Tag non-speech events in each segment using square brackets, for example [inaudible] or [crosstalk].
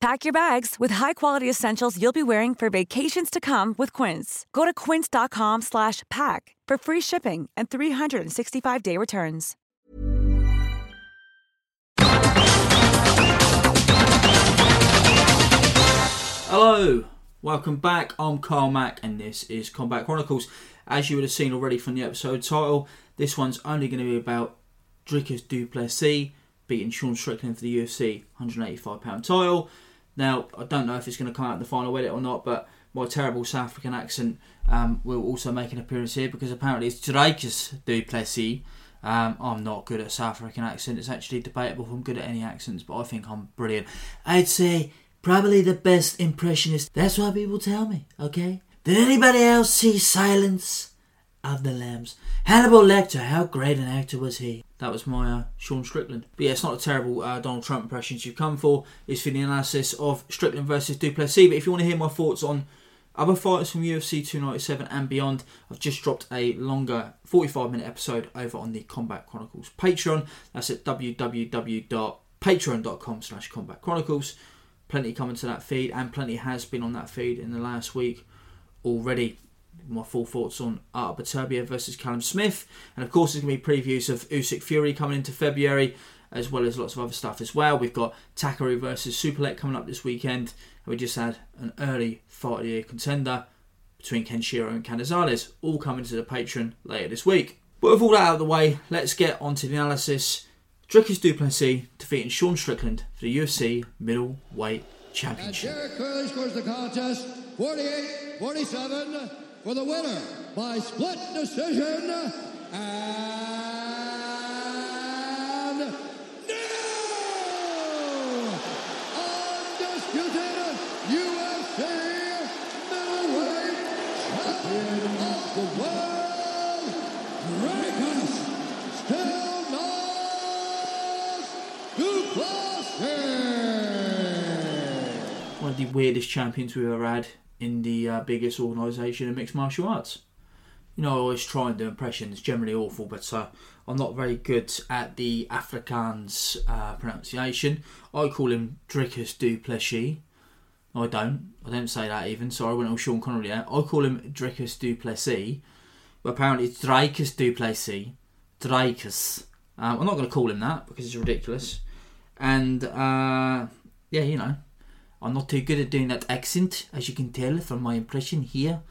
Pack your bags with high-quality essentials you'll be wearing for vacations to come with Quince. Go to quince.com slash pack for free shipping and 365-day returns. Hello, welcome back. I'm Carl Mack, and this is Combat Chronicles. As you would have seen already from the episode title, this one's only going to be about Dricus Du Plessis beating Sean Strickland for the UFC 185 pound title. Now, I don't know if it's going to come out in the final edit or not, but my terrible South African accent um, will also make an appearance here because apparently it's Dricus Du Plessis. Um, I'm not good at South African accent. It's actually debatable if I'm good at any accents, but I think I'm brilliant. I'd say probably the best impressionist. That's what people tell me, okay? Did anybody else see Silence of the Lambs? Hannibal Lecter, how great an actor was he? That was my uh, Sean Strickland. But yeah, it's not a terrible uh, Donald Trump impression you've come for. It's for the analysis of Strickland versus Du Plessis. But if you want to hear my thoughts on other fighters from UFC 297 and beyond, I've just dropped a longer 45 minute episode over on the Combat Chronicles Patreon. That's at www.patreon.com slash Combat Chronicles. Plenty coming to that feed, and plenty has been on that feed in the last week already. My full thoughts on Artur Beterbiev versus Callum Smith, and of course, there's going to be previews of Usyk Fury coming into February, as well as lots of other stuff as well. We've got Takeru versus Superlek coming up this weekend, and we just had an early fight of the year contender between Kenshiro and Canizales, all coming to the Patreon later this week. But with all that out of the way, let's get on to the analysis. Dricus Du Plessis defeating Sean Strickland for the UFC Middleweight championship. And. Derek Curley scores the contest 48 47 for the winner by split decision. And now, undisputed UFC middleweight champion of the world, Dracus still knows Duplessis. One of the weirdest champions we've ever had in the uh, biggest organisation of mixed martial arts. You know, I always try and do impressions, generally awful, but uh, I'm not very good at the Afrikaans uh, pronunciation. I call him Dricus Du Plessis. I don't. I don't say that even. Sorry, I went on Sean Connery there. I call him Dricus Du Plessis, but apparently it's Dricus Du Plessis. Dricus. Um, I'm not going to call him that because it's ridiculous. And uh, yeah, you know, I'm not too good at doing that accent, as you can tell from my impression here.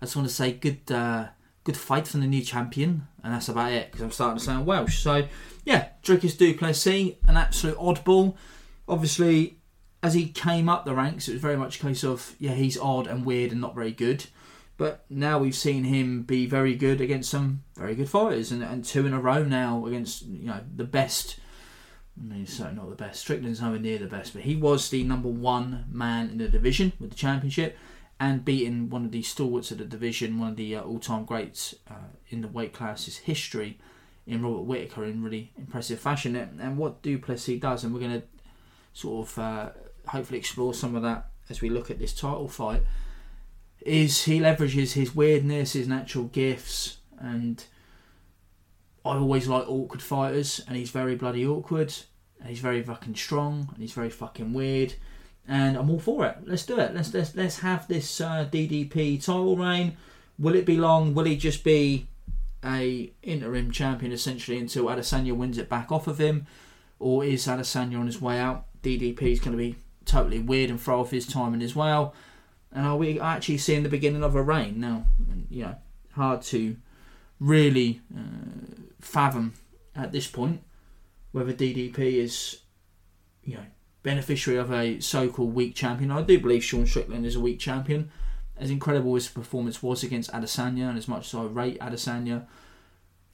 I just want to say good, uh, good fight from the new champion, and that's about it because I'm starting to sound Welsh. So yeah, Dricus Du Plessis, an absolute oddball. Obviously, as he came up the ranks, it was very much a case of yeah, he's odd and weird and not very good. But now we've seen him be very good against some very good fighters, and, and two in a row now against you know the best. I mean, he's certainly not the best. Strickland's nowhere near the best, but he was the number one man in the division with the championship, and beating one of the stalwarts of the division, one of the uh, all-time greats uh, in the weight class's history, in Robert Whitaker in really impressive fashion. And, and what Duplessis does, and we're going to sort of uh, hopefully explore some of that as we look at this title fight, is he leverages his weirdness, his natural gifts, and I always like awkward fighters, and he's very bloody awkward, and he's very fucking strong, and he's very fucking weird, and I'm all for it. Let's do it. Let's let's let's have this uh, DDP title reign. Will it be long? Will he just be a interim champion essentially until Adesanya wins it back off of him, or is Adesanya on his way out? DDP is going to be totally weird and throw off his timing as well. And are we actually seeing the beginning of a reign now? You know, hard to really uh, fathom at this point whether DDP is, you know, beneficiary of a so-called weak champion. I do believe Sean Strickland is a weak champion. As incredible as his performance was against Adesanya, and as much as I rate Adesanya,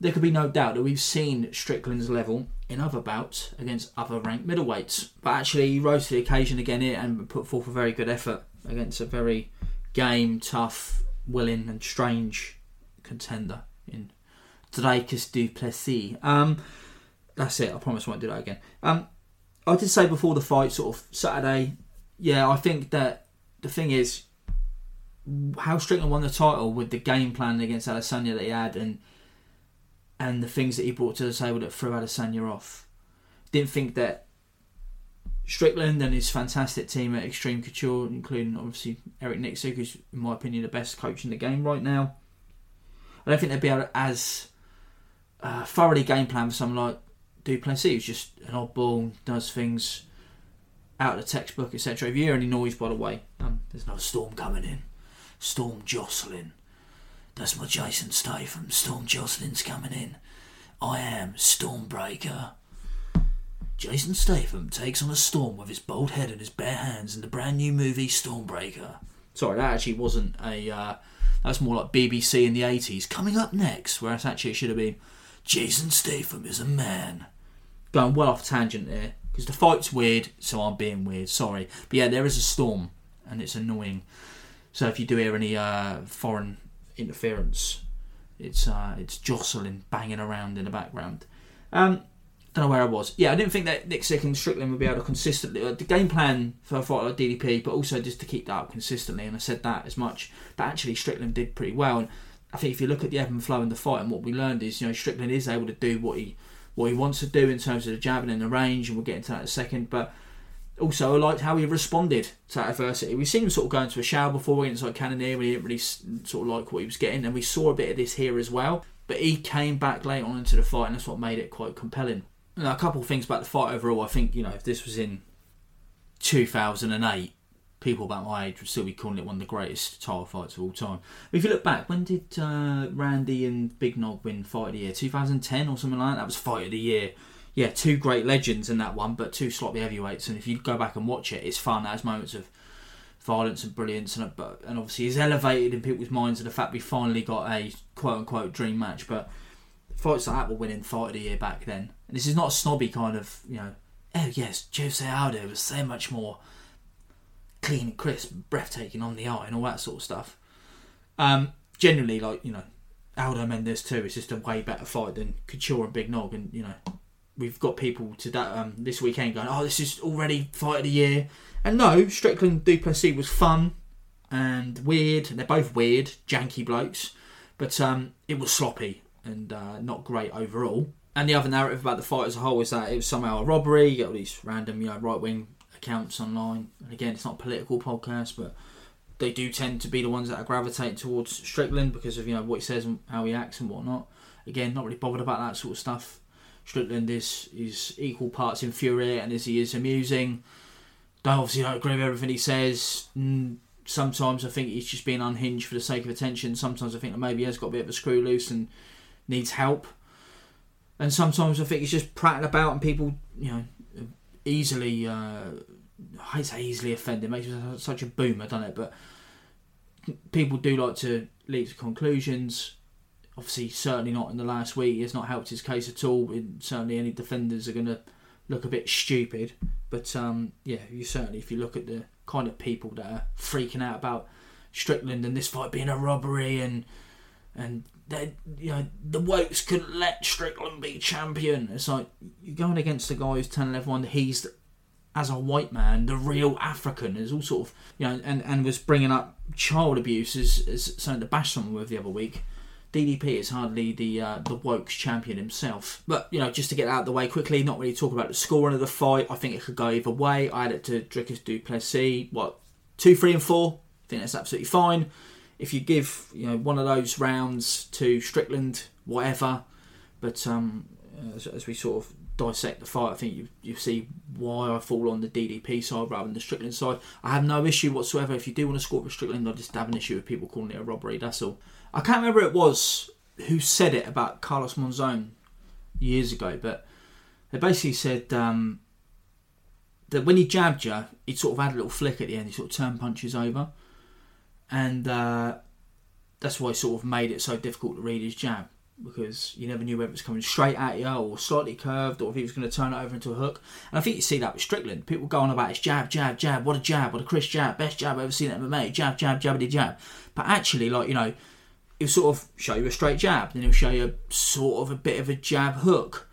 there could be no doubt that we've seen Strickland's level in other bouts against other ranked middleweights. But actually, he rose to the occasion again here and put forth a very good effort against a very game, tough, willing, and strange contender in Dricus du Plessis. Um, that's it. I promise I won't do that again. Um, I did say before the fight, sort of Saturday. Yeah, I think that the thing is how Strickland won the title with the game plan against Adesanya that he had, and and the things that he brought to the table that threw Adesanya off. Didn't think that Strickland and his fantastic team at Extreme Couture, including obviously Eric Nicksick, who's in my opinion the best coach in the game right now. I don't think they'd be able to as uh, thoroughly game plan for someone like Duplessis, who's just an oddball, does things out of the textbook, etc. If you hear any noise, by the way, um, there's no storm coming in. Storm Jocelyn. That's my Jason Statham. Storm Jocelyn's coming in. I am Stormbreaker. Jason Statham takes on a storm with his bald head and his bare hands in the brand new movie Stormbreaker. Sorry, that actually wasn't a. Uh, that's more like BBC in the 80s. Coming up next, whereas actually it should have been Jason Statham is a man. Going well off tangent there because the fight's weird, so I'm being weird. Sorry, but yeah, there is a storm and it's annoying. So if you do hear any uh, foreign interference, it's uh, it's jostling, banging around in the background. Um, don't know where I was. Yeah, I didn't think that Nicksick and Strickland would be able to consistently uh, the game plan for a fight like DDP, but also just to keep that up consistently. And I said that as much, but actually Strickland did pretty well. And I think if you look at the ebb and flow in the fight, and what we learned is, you know, Strickland is able to do what he what he wants to do in terms of the jabbing and the range, and we'll get into that in a second. But also, I liked how he responded to that adversity. We've seen him sort of go into a shower before against like Cannonier when he didn't really sort of like what he was getting, and we saw a bit of this here as well. But he came back late on into the fight, and that's what made it quite compelling. A couple of things about the fight overall. I think you know if this was in 2008, people about my age would still be calling it one of the greatest title fights of all time. If you look back, when did uh, Randy and Big Nog win Fight of the Year? 2010 or something like that? That was Fight of the Year. Yeah, two great legends in that one, but two sloppy heavyweights. And if you go back and watch it, it's fun. It has moments of violence and brilliance, and, and obviously is elevated in people's minds of the fact we finally got a quote unquote dream match. But fights like that were winning Fight of the Year back then. And this is not a snobby kind of, you know, oh yes, Jose Aldo was so much more clean crisp, breathtaking on the eye, and all that sort of stuff. Um, generally, like you know, Aldo Mendes too is just a way better fight than Couture and Big Nog, and you know, we've got people to that um, this weekend going, oh, this is already fight of the year, and no, Strickland du Plessis was fun and weird. And They're both weird, janky blokes, but um, it was sloppy and uh, not great overall. And the other narrative about the fight as a whole is that it was somehow a robbery. You get all these random, you know, right wing accounts online. And again, it's not political podcast, but they do tend to be the ones that are gravitating towards Strickland because of you know what he says and how he acts and whatnot. Again, not really bothered about that sort of stuff. Strickland is is equal parts infuriating as he is amusing. Don't obviously don't agree with everything he says. Sometimes I think he's just being unhinged for the sake of attention. Sometimes I think that maybe he has got a bit of a screw loose and needs help. And sometimes I think he's just prattling about and people, you know, easily, uh, I say easily offended, makes me such a boomer, doesn't it? But people do like to leap to conclusions. Obviously, certainly not in the last week. It's not helped his case at all. certainly, any defenders are going to look a bit stupid. But um, yeah, you certainly, if you look at the kind of people that are freaking out about Strickland and this fight being a robbery and and you know, the Wokes couldn't let Strickland be champion. It's like you're going against the guy who's telling everyone that he's, as a white man, the real African. Is all sort of, you know, and, and was bringing up child abuse as, as something to bash someone with the other week. DDP is hardly the uh, the Wokes champion himself. But, you know, just to get out of the way quickly, not really talk about the scoring of the fight. I think it could go either way. I had it to Dricus Duplessis, what, 2, 3, and 4. I think that's absolutely fine if you give you know one of those rounds to Strickland, whatever. But um, as, as, we sort of dissect the fight, I think you you see why I fall on the DDP side rather than the Strickland side. I have no issue whatsoever. If you do want to score for Strickland, I just have an issue with people calling it a robbery. That's all. I can't remember it was who said it about Carlos Monzon years ago, but they basically said um, that when he jabbed you, he sort of had a little flick at the end. He sort of turned punches over, and uh, that's why he sort of made it so difficult to read his jab because you never knew whether it was coming straight at you or slightly curved or if he was going to turn it over into a hook. And I think you see that with Strickland. People go on about his jab, jab, jab. What a jab! What a Chris jab! Best jab I've ever seen at MMA. Jab, jab, jabbity jab. But actually, like you know, he'll sort of show you a straight jab, then he'll show you sort of a bit of a jab hook,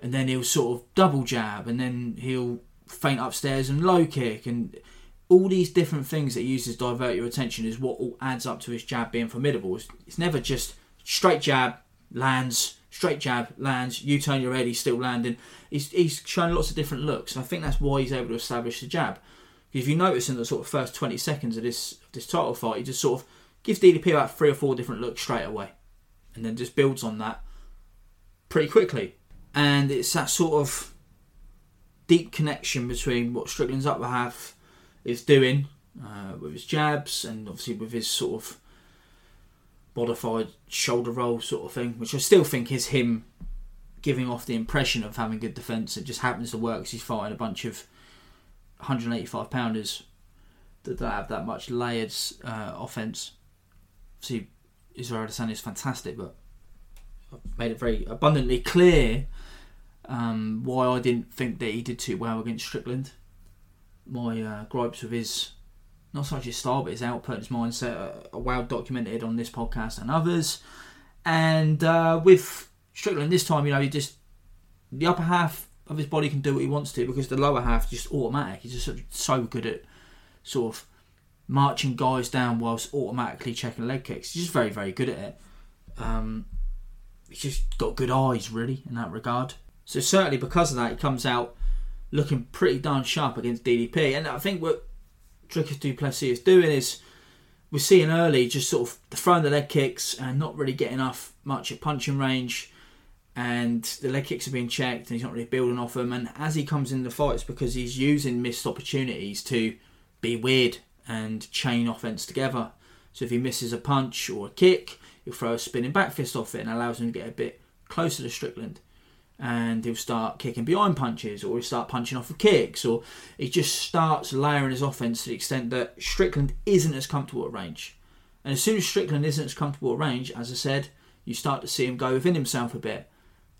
and then he'll sort of double jab, and then he'll feint upstairs and low kick, and all these different things that he uses to divert your attention is what all adds up to his jab being formidable. It's, it's never just straight jab, lands, straight jab, lands, you turn your head, he's still landing. He's, he's showing lots of different looks. And I think that's why he's able to establish the jab. Because if you notice in the sort of first 20 seconds of this this title fight, he just sort of gives DDP about three or four different looks straight away. And then just builds on that pretty quickly. And it's that sort of deep connection between what Strickland's upper half is doing uh, with his jabs and obviously with his sort of modified shoulder roll sort of thing, which I still think is him giving off the impression of having good defence. It just happens to work because he's fighting a bunch of 185 pounders that don't have that much layered uh, offence. See, Israel Adesanya is fantastic, but I've made it very abundantly clear um, why I didn't think that he did too well against Strickland. My uh, gripes with his not so much his style, but his output, his mindset, are well documented on this podcast and others. And uh, with Strickland this time, you know, he just the upper half of his body can do what he wants to because the lower half is just automatic. He's just so good at sort of marching guys down whilst automatically checking leg kicks. He's just very, very good at it. Um, he's just got good eyes, really, in that regard. So certainly because of that, he comes out looking pretty darn sharp against DDP. And I think what Dricus Du Plessis is doing is we're seeing early just sort of throwing the leg kicks and not really getting off much at punching range. And the leg kicks are being checked and he's not really building off them. And as he comes in the fights, because he's using missed opportunities to be weird and chain offense together. So if he misses a punch or a kick, he'll throw a spinning back fist off it and allows him to get a bit closer to Strickland and he'll start kicking behind punches or he'll start punching off of kicks or he just starts layering his offense to the extent that Strickland isn't as comfortable at range. And as soon as Strickland isn't as comfortable at range, as I said, you start to see him go within himself a bit.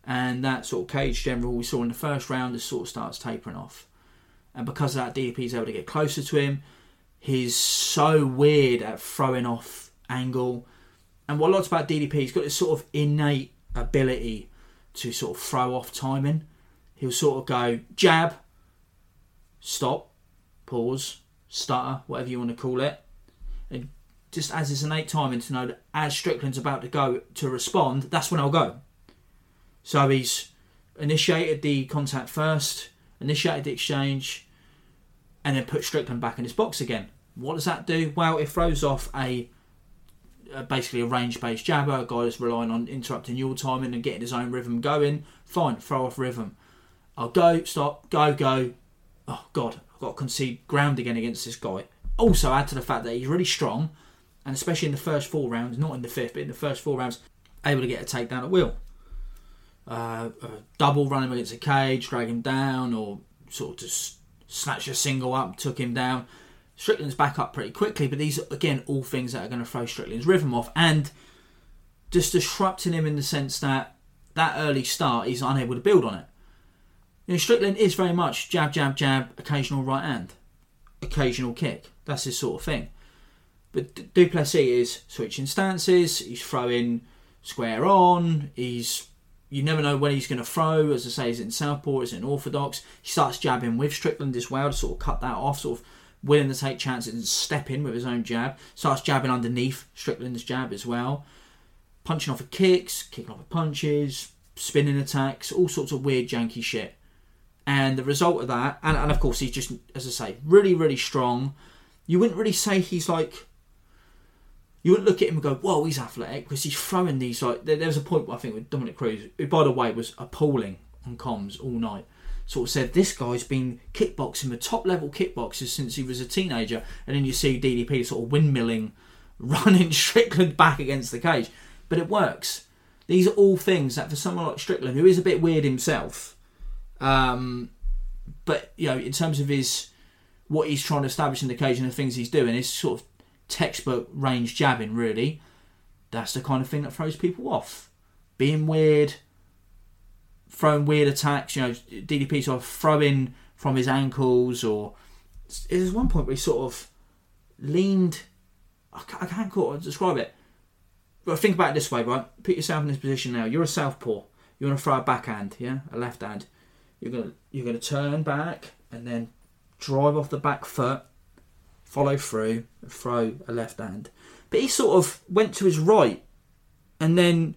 And that sort of cage general we saw in the first round just sort of starts tapering off. And because of that, is able to get closer to him. He's so weird at throwing off angle. And what I about DDP, he's got this sort of innate ability to sort of throw off timing. He'll sort of go jab, stop, pause, stutter, whatever you want to call it. And just as his innate timing to know that as Strickland's about to go to respond, that's when I'll go. So he's initiated the contact first, initiated the exchange, and then put Strickland back in his box again. What does that do? Well, it throws off a uh, basically a range based jabber, a guy that's relying on interrupting your timing and getting his own rhythm going. Fine, throw off rhythm. I'll go, stop, go, go. Oh, God, I've got to concede ground again against this guy. Also, add to the fact that he's really strong, and especially in the first four rounds, not in the fifth, but in the first four rounds, able to get a takedown at will. Uh, double run him against a cage, drag him down, or sort of just snatch a single up, took him down. Strickland's back up pretty quickly, but these are again all things that are going to throw Strickland's rhythm off and just disrupting him in the sense that that early start he's unable to build on it. You know, Strickland is very much jab, jab, jab, occasional right hand, occasional kick. That's his sort of thing. But Du Plessis is switching stances. He's throwing square on. He's you never know when he's going to throw. As I say, is it in southpaw? Is it in orthodox? He starts jabbing with Strickland as well to sort of cut that off, sort of willing to take chances and step in with his own jab. Starts jabbing underneath Strickland's jab as well. Punching off of kicks, kicking off of punches, spinning attacks, all sorts of weird janky shit. And the result of that, and, and of course he's just, as I say, really, really strong. You wouldn't really say he's like you wouldn't look at him and go, "Whoa, he's athletic," because he's throwing these like. There, was a point I think with Dominick Cruz, who by the way was appalling on comms all night sort of said this guy's been kickboxing with top level kickboxers since he was a teenager, and then you see DDP sort of windmilling, [laughs] running Strickland back against the cage. But it works. These are all things that for someone like Strickland, who is a bit weird himself, um, but you know, in terms of his what he's trying to establish in the cage and the things he's doing, is sort of textbook range jabbing. Really, that's the kind of thing that throws people off. Being weird, throwing weird attacks. You know, DDP sort of throwing from his ankles, or there's one point where he sort of leaned. I can't, quite describe it. But think about it this way, right? Put yourself in this position now. You're a southpaw. You want to throw a backhand, yeah, a left hand. You're gonna you're gonna turn back and then drive off the back foot, follow through, and throw a left hand. But he sort of went to his right, and then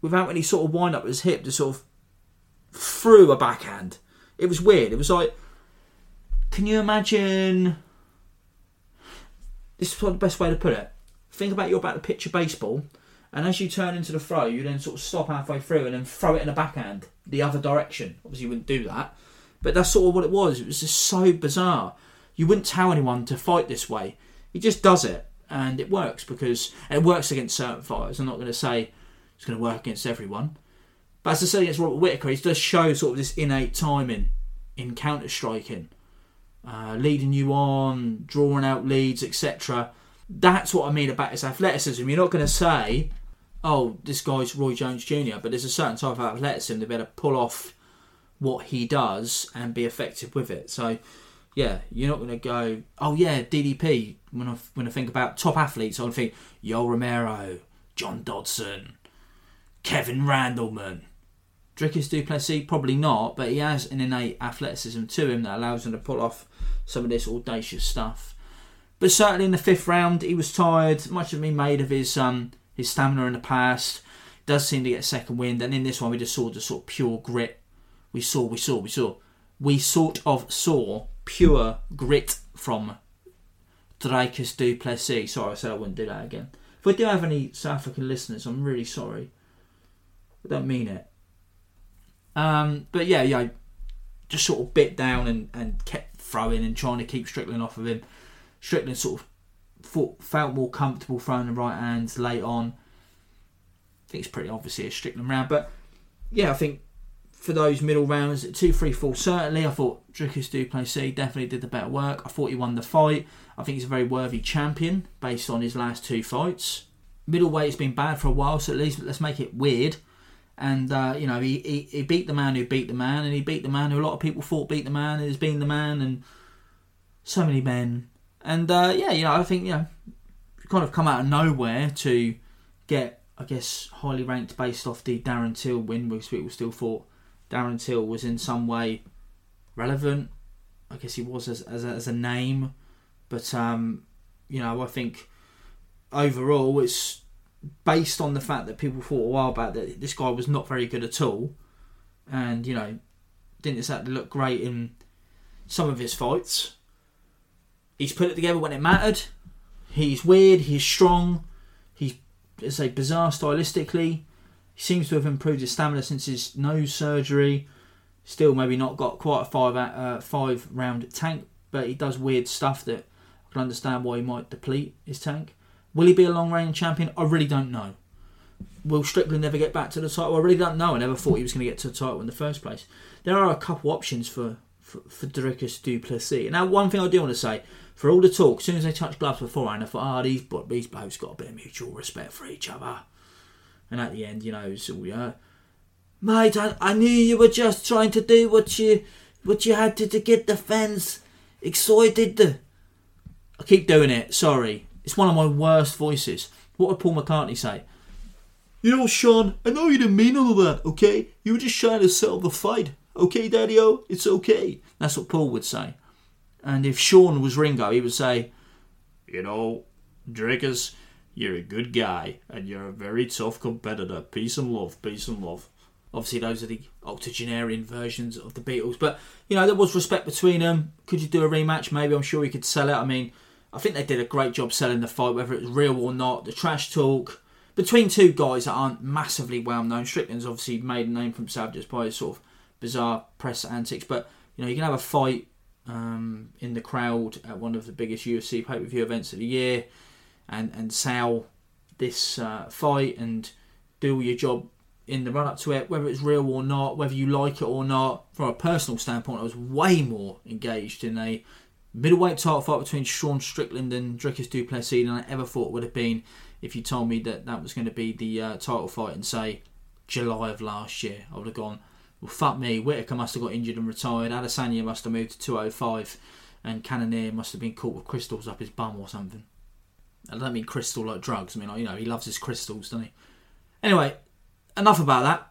without any sort of wind up his hip, just sort of threw a backhand. It was weird. It was like, can you imagine? This is the best way to put it. Think about you're about to pitch a baseball, and as you turn into the throw, you then sort of stop halfway through and then throw it in a backhand the other direction. Obviously, you wouldn't do that, but that's sort of what it was. It was just so bizarre. You wouldn't tell anyone to fight this way. He just does it, and it works because it works against certain fighters. I'm not going to say it's going to work against everyone, but as I said against Robert Whitaker, he does show sort of this innate timing in counter striking, uh, leading you on, drawing out leads, etc. That's what I mean about his athleticism. You're not going to say, "Oh, this guy's Roy Jones Jr.," but there's a certain type of athleticism to be able to pull off what he does and be effective with it. So, yeah, you're not going to go, "Oh yeah, DDP." When I when I think about top athletes, I think Yoel Romero, John Dodson, Kevin Randleman. Dricus Duplessis? Probably not, but he has an innate athleticism to him that allows him to pull off some of this audacious stuff. But certainly in the fifth round, he was tired. Much of me made of his um, his stamina in the past. Does seem to get a second wind, and in this one, we just saw the sort of pure grit. We saw, we saw, we saw. We sort of saw pure grit from Dricus Duplessis. Sorry, I said I wouldn't do that again. If we do have any South African listeners, I'm really sorry. I don't mean it. Um, but yeah, yeah, just sort of bit down and, and kept throwing and trying to keep Strickland off of him. Strickland sort of felt more comfortable throwing the right hands late on. I think it's pretty obviously a Strickland round, but yeah, I think for those middle rounds, two, three, four, certainly, I thought Dricus Du Plessis definitely did the better work. I thought he won the fight. I think he's a very worthy champion based on his last two fights. Middleweight's been bad for a while, so at least let's make it weird and uh, you know he, he, he beat the man who beat the man, and he beat the man who a lot of people thought beat the man, and has been the man, and so many men, and uh, yeah, you know I think you know kind of come out of nowhere to get I guess highly ranked based off the Darren Till win, which people still thought Darren Till was in some way relevant. I guess he was as as a, as a name, but um, you know I think overall it's based on the fact that people thought a while back that this guy was not very good at all, and you know, didn't exactly look great in some of his fights. He's put it together when it mattered. He's weird. He's strong. He's, let's say, bizarre stylistically. He seems to have improved his stamina since his nose surgery. Still, maybe not got quite a five uh, five round tank, but he does weird stuff that I can understand why he might deplete his tank. Will he be a long range champion? I really don't know. Will Strickland never get back to the title? I really don't know. I never thought he was going to get to the title in the first place. There are a couple options for for, for Dricus Du Plessis. Now, one thing I do want to say, for all the talk, as soon as they touched gloves beforehand, I thought, oh, these, these blokes got a bit of mutual respect for each other. And at the end, you know, it's all, yeah, mate, I, I knew you were just trying to do what you what you had to to get the fans excited. I keep doing it. Sorry, it's one of my worst voices. What would Paul McCartney say? You know, Sean, I know you didn't mean all of that, okay? You were just trying to sell the fight. Okay, Daddy O, it's okay. That's what Paul would say. And if Sean was Ringo, he would say, You know, Dricus, you're a good guy and you're a very tough competitor. Peace and love, peace and love. Obviously, those are the octogenarian versions of the Beatles. But, you know, there was respect between them. Could you do a rematch? Maybe I'm sure you could sell it. I mean, I think they did a great job selling the fight, whether it was real or not. The trash talk between two guys that aren't massively well known. Strickland's obviously made a name himself just by his sort of bizarre press antics, but you know you can have a fight um, in the crowd at one of the biggest UFC pay per view events of the year, and and sell this uh, fight and do your job in the run up to it, whether it's real or not, whether you like it or not. From a personal standpoint, I was way more engaged in a middleweight title fight between Sean Strickland and Dricus Du Plessis than I ever thought would have been if you told me that that was going to be the uh, title fight in, say, July of last year. I would have gone, well, fuck me. Whitaker must have got injured and retired. Adesanya must have moved to 205. And Cannonier must have been caught with crystals up his bum or something. I don't mean crystal like drugs. I mean, you know, he loves his crystals, doesn't he? Anyway, enough about that.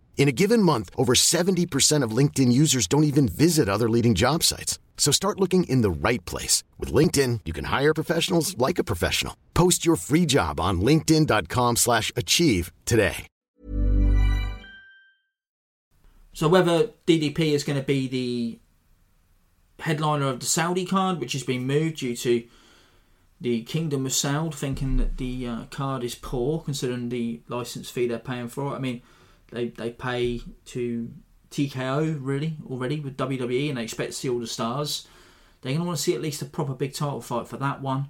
In a given month, over 70% of LinkedIn users don't even visit other leading job sites. So start looking in the right place. With LinkedIn, you can hire professionals like a professional. Post your free job on linkedin.com slash achieve today. So whether DDP is going to be the headliner of the Saudi card, which has been moved due to the Kingdom of Saud thinking that the uh, card is poor, considering the license fee they're paying for it. I mean, they they pay to TKO really already with WWE, and they expect to see all the stars. They're going to want to see at least a proper big title fight for that one.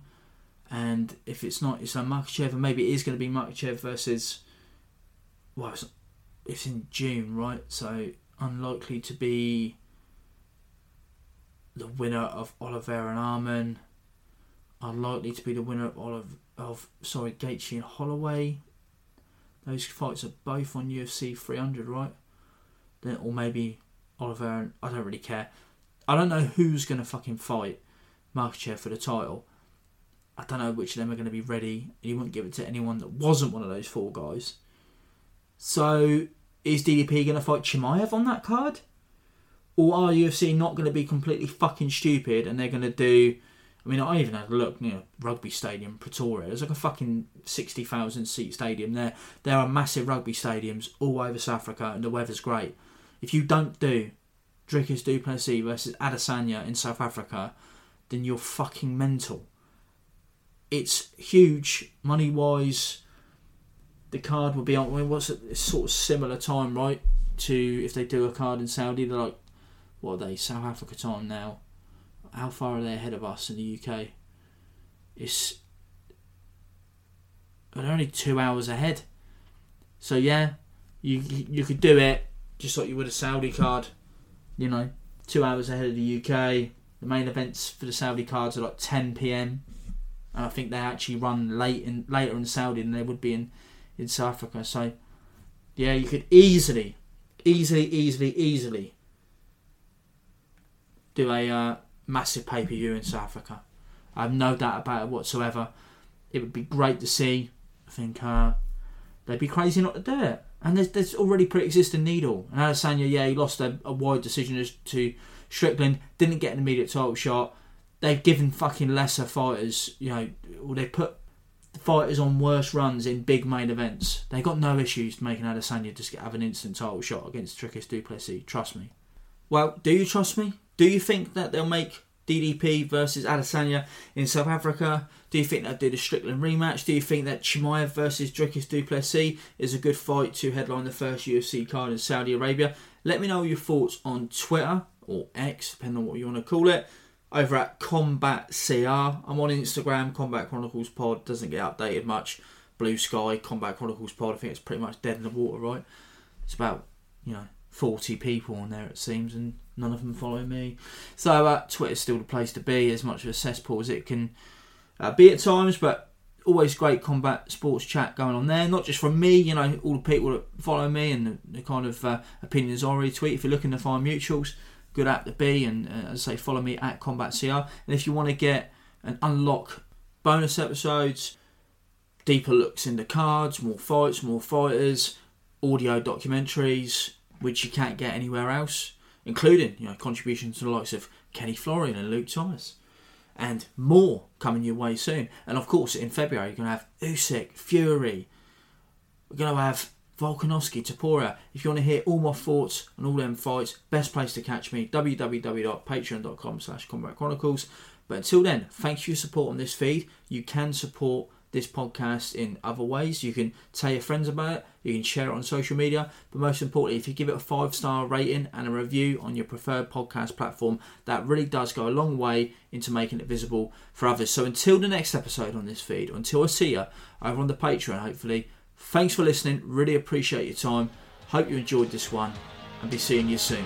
And if it's not, it's a Makhachev, and maybe it is going to be Makhachev versus. Well, it's, it's in June, right? So unlikely to be the winner of Oliveira and Arman. Unlikely to be the winner of Olive of sorry Gaethje and Holloway. Those fights are both on UFC 300, right? Or maybe Oliver. I don't really care. I don't know who's going to fucking fight Makhachev for the title. I don't know which of them are going to be ready. He wouldn't give it to anyone that wasn't one of those four guys. So, is DDP going to fight Chimaev on that card? Or are UFC not going to be completely fucking stupid and they're going to do I mean, I even had a look, you know, rugby stadium, Pretoria. There's like a fucking 60,000 seat stadium there. There are massive rugby stadiums all over South Africa and the weather's great. If you don't do Dricus Du Plessis versus Adesanya in South Africa, then you're fucking mental. It's huge money wise. The card will be on. I mean, what's it? It's sort of similar time, right? To if they do a card in Saudi, they're like, what are they? South Africa time now how far are they ahead of us in the UK? It's they're only two hours ahead. So yeah, you you could do it just like you would a Saudi card. You know, two hours ahead of the UK. The main events for the Saudi cards are like 10 p.m. And I think they actually run late in later in Saudi than they would be in in South Africa. So yeah, you could easily, easily, easily, easily do a uh, massive pay per view in South Africa. I have no doubt about it whatsoever. It would be great to see. I think uh, they'd be crazy not to do it. And there's, there's already pre-existing needle. And Adesanya, yeah, he lost a, a wide decision to Strickland. Didn't get an immediate title shot. They've given fucking lesser fighters, you know, or they put fighters on worse runs in big main events. They got no issues making Adesanya just have an instant title shot against Dricus Du Plessis. Trust me. Well, do you trust me? Do you think that they'll make DDP versus Adesanya in South Africa? Do you think they'll do the Strickland rematch? Do you think that Chimaev versus Dricus Du Plessis is a good fight to headline the first UFC card in Saudi Arabia? Let me know your thoughts on Twitter or X, depending on what you want to call it. over at Combat CR. I'm on Instagram, Combat Chronicles Pod. Doesn't get updated much. Blue Sky, Combat Chronicles Pod. I think it's pretty much dead in the water, right? It's about, you know, 40 people on there, it seems, and none of them follow me. So uh, Twitter's still the place to be, as much of a cesspool as it can uh, be at times, but always great combat sports chat going on there. Not just from me, you know, all the people that follow me and the, the kind of uh, opinions I retweet. If you're looking to find mutuals, good app to be. And uh, as I say, follow me at Combat CR. And if you want to get and unlock bonus episodes, deeper looks into cards, more fights, more fighters, audio documentaries, which you can't get anywhere else, including you know contributions to the likes of Kenny Florian and Luke Thomas and more coming your way soon. And of course, in February, you're going to have Usyk, Fury. We're going to have Volkanovski, Topuria. If you want to hear all my thoughts on all them fights, best place to catch me, www.patreon.com slash Combat Chronicles. But until then, thanks for your support on this feed. You can support this podcast in other ways. You can tell your friends about it, you can share it on social media, but most importantly, if you give it a five star rating and a review on your preferred podcast platform, that really does go a long way into making it visible for others. So until the next episode on this feed, until I see you over on the Patreon, hopefully, thanks for listening. Really appreciate your time. Hope you enjoyed this one and be seeing you soon.